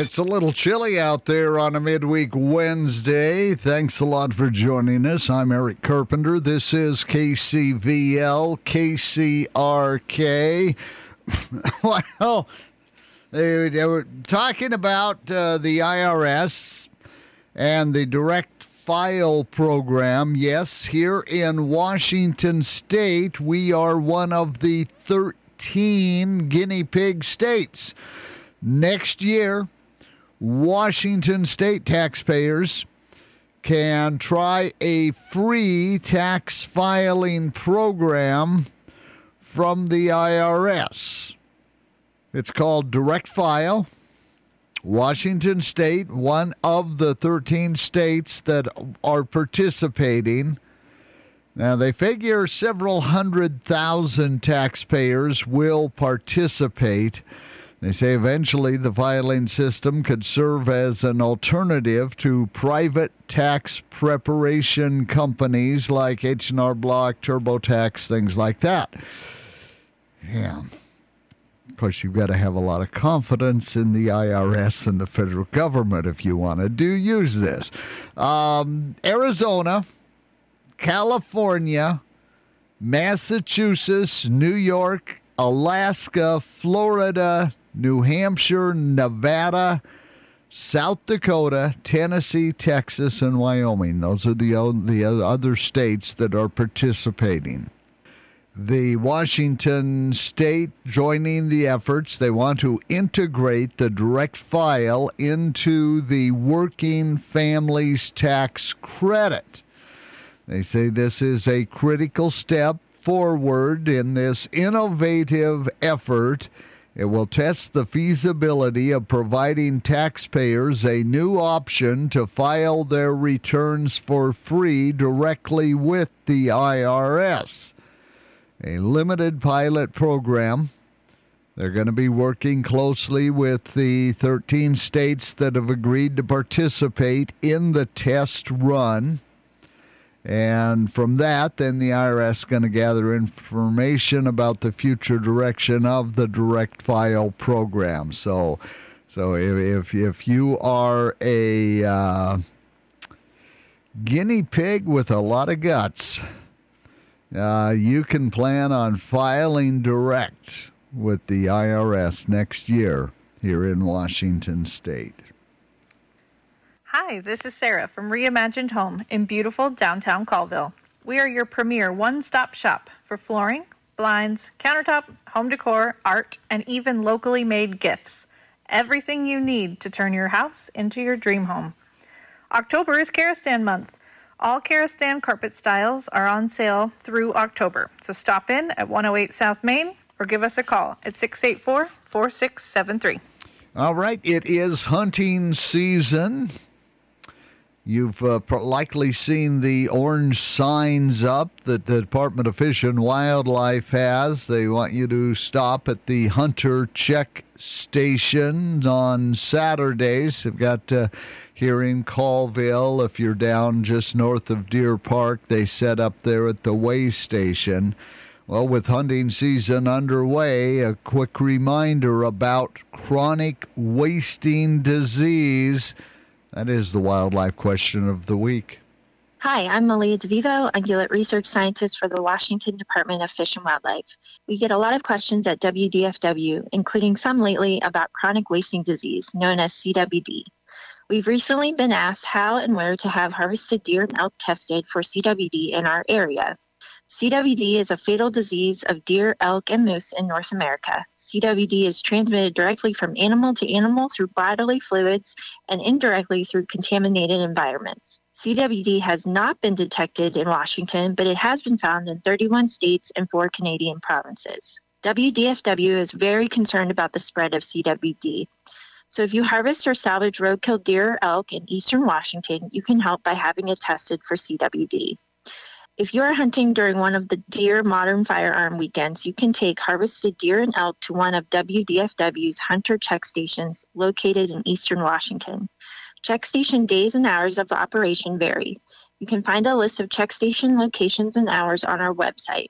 It's a little chilly out there on a midweek Wednesday. Thanks a lot for joining us. I'm Eric Carpenter. This is KCVL, KCRK. well, they, they, were talking about uh, the IRS and the direct file program. Yes, here in Washington state, we are one of the 13 guinea pig states. Next year, Washington state taxpayers can try a free tax filing program from the IRS. It's called Direct File. Washington State, one of the 13 states that are participating. Now, they figure several hundred thousand taxpayers will participate. They say eventually the filing system could serve as an alternative to private tax preparation companies like H&R Block, TurboTax, things like that. Yeah. Of course, you've got to have a lot of confidence in the IRS and the federal government if you want to do use this. Um, Arizona, California, Massachusetts, New York, Alaska, Florida, New Hampshire, Nevada, South Dakota, Tennessee, Texas, and Wyoming. Those are the, the other states that are participating. The Washington state joining the efforts. They want to integrate the direct file into the working families tax credit. They say this is a critical step forward in this innovative effort it will test the feasibility of providing taxpayers a new option to file their returns for free directly with the IRS. A limited pilot program. They're going to be working closely with the 13 states that have agreed to participate in the test run. And from that, then the IRS is going to gather information about the future direction of the direct file program. So, so if if, if you are a uh, guinea pig with a lot of guts, uh, you can plan on filing direct with the IRS next year here in Washington State. Hi, this is Sarah from Reimagined Home in beautiful downtown Colville. We are your premier one stop shop for flooring, blinds, countertop, home decor, art, and even locally made gifts. Everything you need to turn your house into your dream home. October is Karastan month. All Karastan carpet styles are on sale through October, so stop in at 108 South Main or give us a call at 684 4673. All right, it is hunting season. You've uh, likely seen the orange signs up that the Department of Fish and Wildlife has. They want you to stop at the Hunter Check Station on Saturdays. They've got uh, here in Colville, if you're down just north of Deer Park, they set up there at the way station. Well, with hunting season underway, a quick reminder about chronic wasting disease. That is the wildlife question of the week. Hi, I'm Melia DeVivo, ungulate research scientist for the Washington Department of Fish and Wildlife. We get a lot of questions at WDFW, including some lately about chronic wasting disease, known as CWD. We've recently been asked how and where to have harvested deer and elk tested for CWD in our area. CWD is a fatal disease of deer, elk, and moose in North America. CWD is transmitted directly from animal to animal through bodily fluids and indirectly through contaminated environments. CWD has not been detected in Washington, but it has been found in 31 states and four Canadian provinces. WDFW is very concerned about the spread of CWD. So if you harvest or salvage roadkill deer or elk in eastern Washington, you can help by having it tested for CWD. If you are hunting during one of the Deer Modern Firearm weekends, you can take harvested deer and elk to one of WDFW's hunter check stations located in eastern Washington. Check station days and hours of operation vary. You can find a list of check station locations and hours on our website.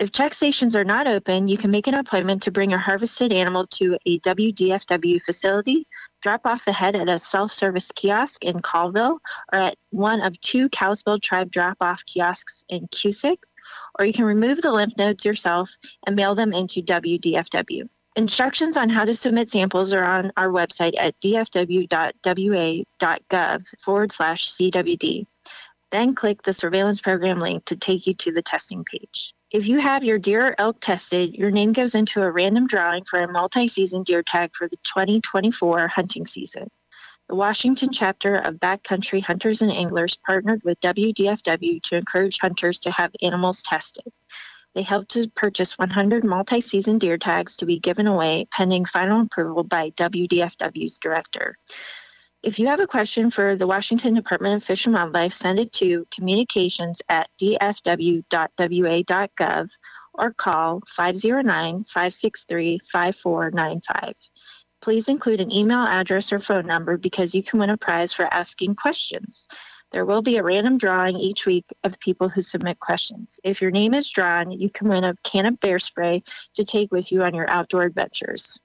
If check stations are not open, you can make an appointment to bring a harvested animal to a WDFW facility Drop off the head at a self service kiosk in Colville or at one of two Kalispell Tribe drop off kiosks in Cusick, or you can remove the lymph nodes yourself and mail them into WDFW. Instructions on how to submit samples are on our website at dfw.wa.gov forward slash CWD. Then click the surveillance program link to take you to the testing page. If you have your deer or elk tested, your name goes into a random drawing for a multi season deer tag for the 2024 hunting season. The Washington chapter of Backcountry Hunters and Anglers partnered with WDFW to encourage hunters to have animals tested. They helped to purchase 100 multi season deer tags to be given away pending final approval by WDFW's director. If you have a question for the Washington Department of Fish and Wildlife, send it to communications at dfw.wa.gov or call 509 563 5495. Please include an email address or phone number because you can win a prize for asking questions. There will be a random drawing each week of people who submit questions. If your name is drawn, you can win a can of bear spray to take with you on your outdoor adventures.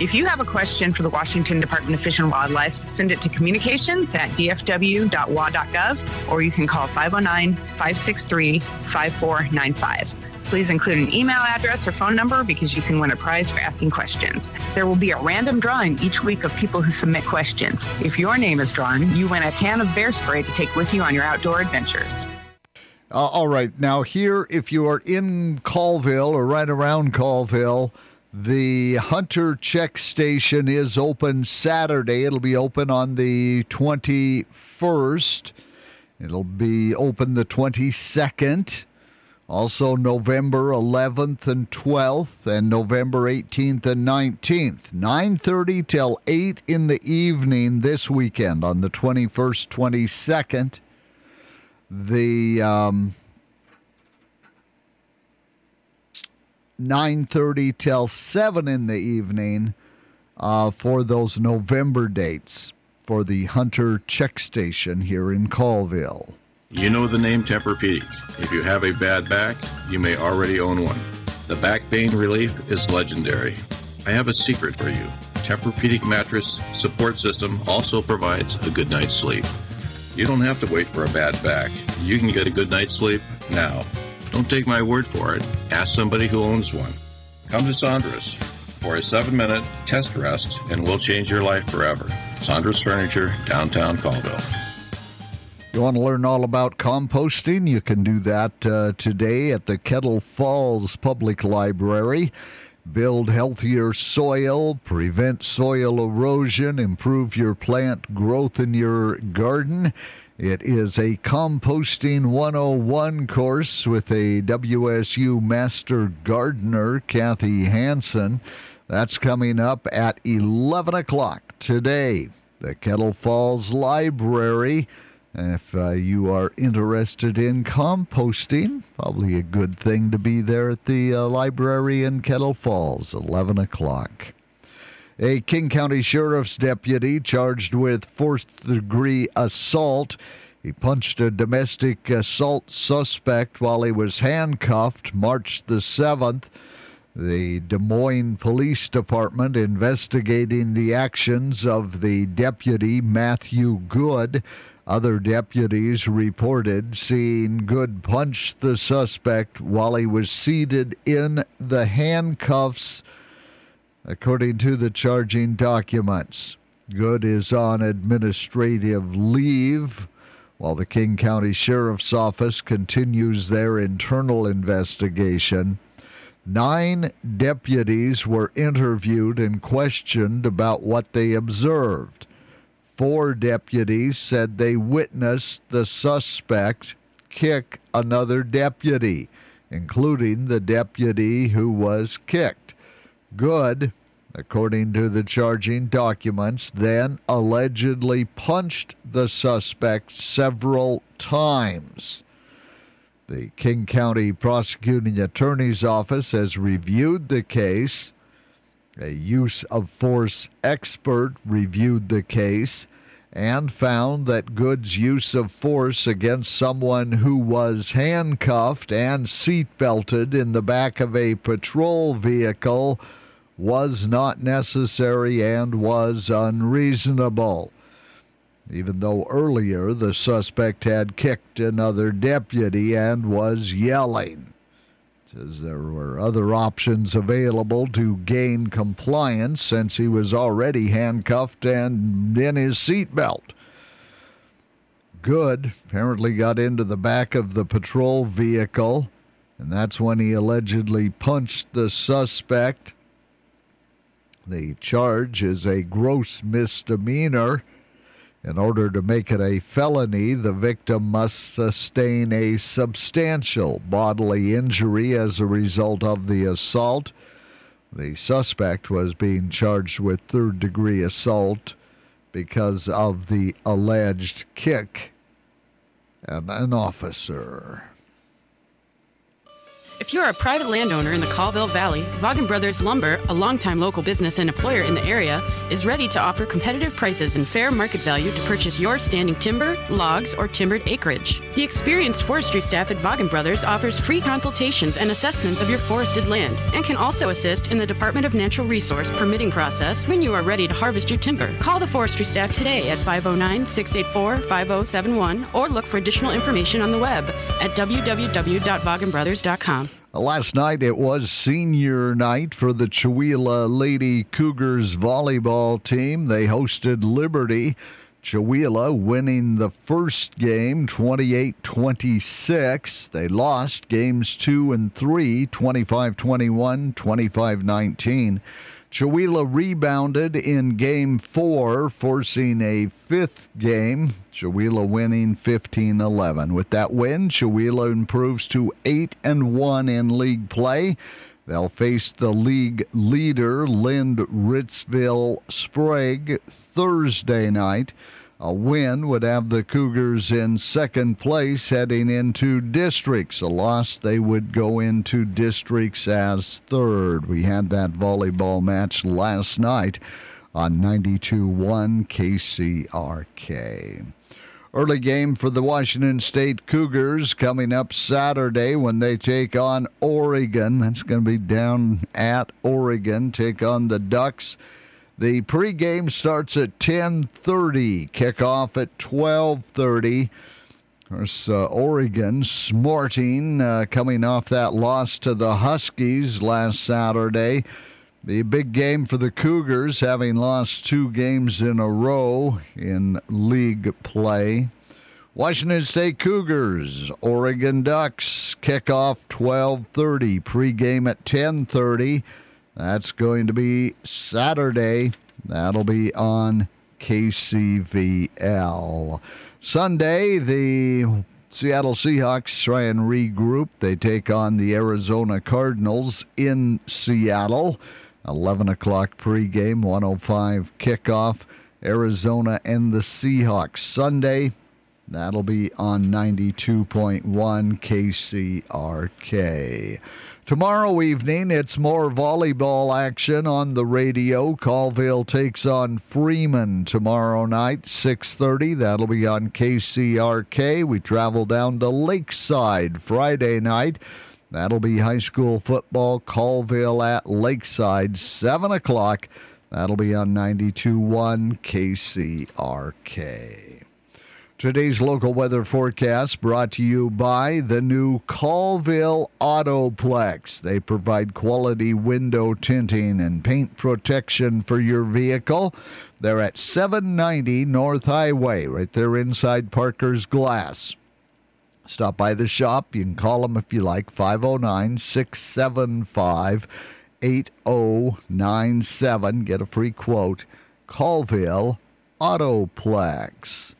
If you have a question for the Washington Department of Fish and Wildlife, send it to communications at dfw.wa.gov or you can call 509 563 5495. Please include an email address or phone number because you can win a prize for asking questions. There will be a random drawing each week of people who submit questions. If your name is drawn, you win a can of bear spray to take with you on your outdoor adventures. Uh, all right. Now, here, if you are in Colville or right around Colville, the Hunter Check Station is open Saturday. It'll be open on the 21st. It'll be open the 22nd. Also, November 11th and 12th, and November 18th and 19th. 9:30 till 8 in the evening this weekend on the 21st, 22nd. The um, 9:30 till 7 in the evening uh, for those November dates for the Hunter Check Station here in Colville. You know the name Tempur-Pedic. If you have a bad back, you may already own one. The back pain relief is legendary. I have a secret for you. Tempur-Pedic mattress support system also provides a good night's sleep. You don't have to wait for a bad back. You can get a good night's sleep now. Don't take my word for it. Ask somebody who owns one. Come to Saunders for a seven minute test rest and we'll change your life forever. Saunders Furniture, downtown Colville. You want to learn all about composting? You can do that uh, today at the Kettle Falls Public Library. Build healthier soil, prevent soil erosion, improve your plant growth in your garden. It is a composting 101 course with a WSU Master Gardener, Kathy Hanson. That's coming up at 11 o'clock today. The Kettle Falls Library. If uh, you are interested in composting, probably a good thing to be there at the uh, library in Kettle Falls, 11 o'clock. A King County Sheriff's deputy charged with fourth degree assault. He punched a domestic assault suspect while he was handcuffed March the 7th. The Des Moines Police Department investigating the actions of the deputy Matthew Good. Other deputies reported seeing Good punch the suspect while he was seated in the handcuffs, according to the charging documents. Good is on administrative leave while the King County Sheriff's Office continues their internal investigation. Nine deputies were interviewed and questioned about what they observed. Four deputies said they witnessed the suspect kick another deputy, including the deputy who was kicked. Good, according to the charging documents, then allegedly punched the suspect several times. The King County Prosecuting Attorney's Office has reviewed the case. A use of force expert reviewed the case and found that Good's use of force against someone who was handcuffed and seatbelted in the back of a patrol vehicle was not necessary and was unreasonable. Even though earlier the suspect had kicked another deputy and was yelling says there were other options available to gain compliance since he was already handcuffed and in his seatbelt. Good apparently got into the back of the patrol vehicle, and that's when he allegedly punched the suspect. The charge is a gross misdemeanor. In order to make it a felony, the victim must sustain a substantial bodily injury as a result of the assault. The suspect was being charged with third degree assault because of the alleged kick at an officer. If you're a private landowner in the Colville Valley, Vaagen Brothers Lumber, a longtime local business and employer in the area, is ready to offer competitive prices and fair market value to purchase your standing timber, logs, or timbered acreage. The experienced forestry staff at Vaagen Brothers offers free consultations and assessments of your forested land and can also assist in the Department of Natural Resource permitting process when you are ready to harvest your timber. Call the forestry staff today at 509 684 5071 or look for additional information on the web at www.vaagenbrothers.com. Uh, last night it was senior night for the Chewelah Lady Cougars volleyball team. They hosted Liberty. Chewelah winning the first game 28 26. They lost games 2 and 3 25 21, 25 19. Chewelah rebounded in game four, forcing a fifth game. Chewelah winning 15 11. With that win, Chewelah improves to 8 and 1 in league play. They'll face the league leader, Lind Ritzville Sprague, Thursday night. A win would have the Cougars in second place heading into districts. A loss, they would go into districts as third. We had that volleyball match last night on 92 1 KCRK. Early game for the Washington State Cougars coming up Saturday when they take on Oregon. That's going to be down at Oregon, take on the Ducks. The pregame starts at 10:30. Kickoff at 12:30. Of course, uh, Oregon smarting uh, coming off that loss to the Huskies last Saturday. The big game for the Cougars, having lost two games in a row in league play. Washington State Cougars, Oregon Ducks, kickoff 12:30. Pregame at 10:30. That's going to be Saturday. That'll be on KCVL. Sunday, the Seattle Seahawks try and regroup. They take on the Arizona Cardinals in Seattle. 11 o'clock pregame, 105 kickoff. Arizona and the Seahawks. Sunday, that'll be on 92.1 KCRK. Tomorrow evening, it's more volleyball action on the radio. Colville takes on Freeman tomorrow night, 6:30. That'll be on KCRK. We travel down to Lakeside Friday night. That'll be high school football. Colville at Lakeside, 7 o'clock. That'll be on 92.1 KCRK. Today's local weather forecast brought to you by the new Colville Autoplex. They provide quality window tinting and paint protection for your vehicle. They're at 790 North Highway, right there inside Parker's Glass. Stop by the shop. You can call them if you like, 509 675 8097. Get a free quote. Colville Autoplex.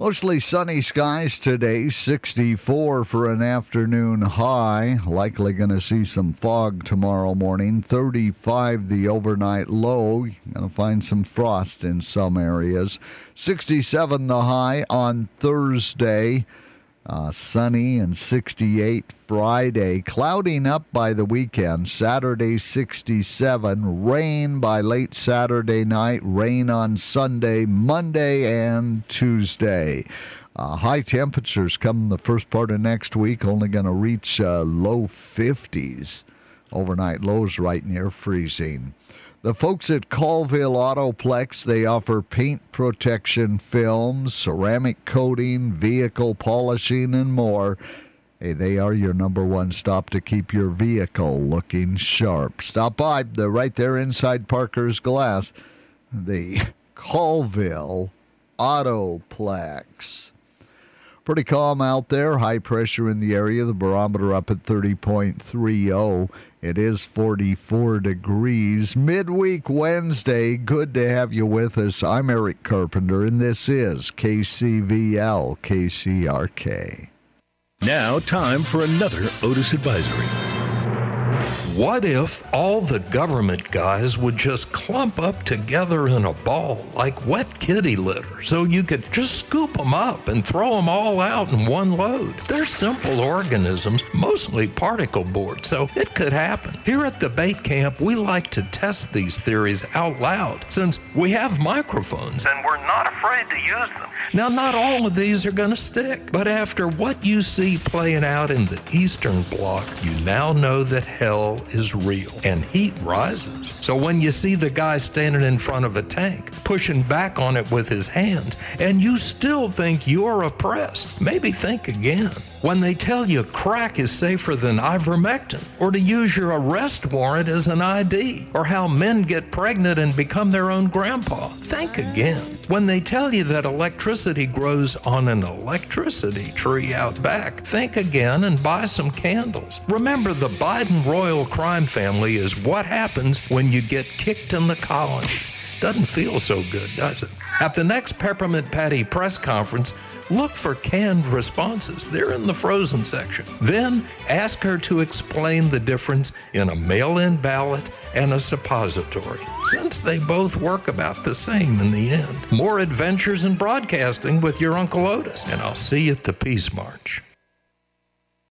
Mostly sunny skies today, 64 for an afternoon high. Likely going to see some fog tomorrow morning, 35 the overnight low. Going to find some frost in some areas. 67 the high on Thursday. Uh, sunny and 68 Friday. Clouding up by the weekend. Saturday 67. Rain by late Saturday night. Rain on Sunday, Monday, and Tuesday. Uh, high temperatures come the first part of next week. Only going to reach uh, low 50s Overnight lows right near freezing. The folks at Colville Autoplex, they offer paint protection films, ceramic coating, vehicle polishing, and more. Hey, they are your number one stop to keep your vehicle looking sharp. Stop by. They're right there inside Parker's Glass. The Colville Autoplex. Pretty calm out there. High pressure in the area. The barometer up at 30.30. It is 44 degrees. Midweek Wednesday. Good to have you with us. I'm Eric Carpenter, and this is KCVL KCRK. Now, time for another Otis Advisory. What if all the government guys would just clump up together in a ball like wet kitty litter so you could just scoop them up and throw them all out in one load? They're simple organisms, mostly particle board, so it could happen. Here at the bait camp, we like to test these theories out loud since we have microphones and we're not afraid to use them. Now, not all of these are going to stick, but after what you see playing out in the Eastern Bloc, you now know that hell is real and heat rises. So when you see the guy standing in front of a tank, pushing back on it with his hands, and you still think you're oppressed, maybe think again. When they tell you crack is safer than ivermectin, or to use your arrest warrant as an ID, or how men get pregnant and become their own grandpa, think again when they tell you that electricity grows on an electricity tree out back, think again and buy some candles. Remember, the Biden royal crime family is what happens when you get kicked in the colonies. Doesn't feel so good, does it? At the next Peppermint Patty press conference, look for canned responses. They're in the frozen section. Then ask her to explain the difference in a mail in ballot and a suppository, since they both work about the same in the end. More adventures in broadcasting with your Uncle Otis, and I'll see you at the Peace March.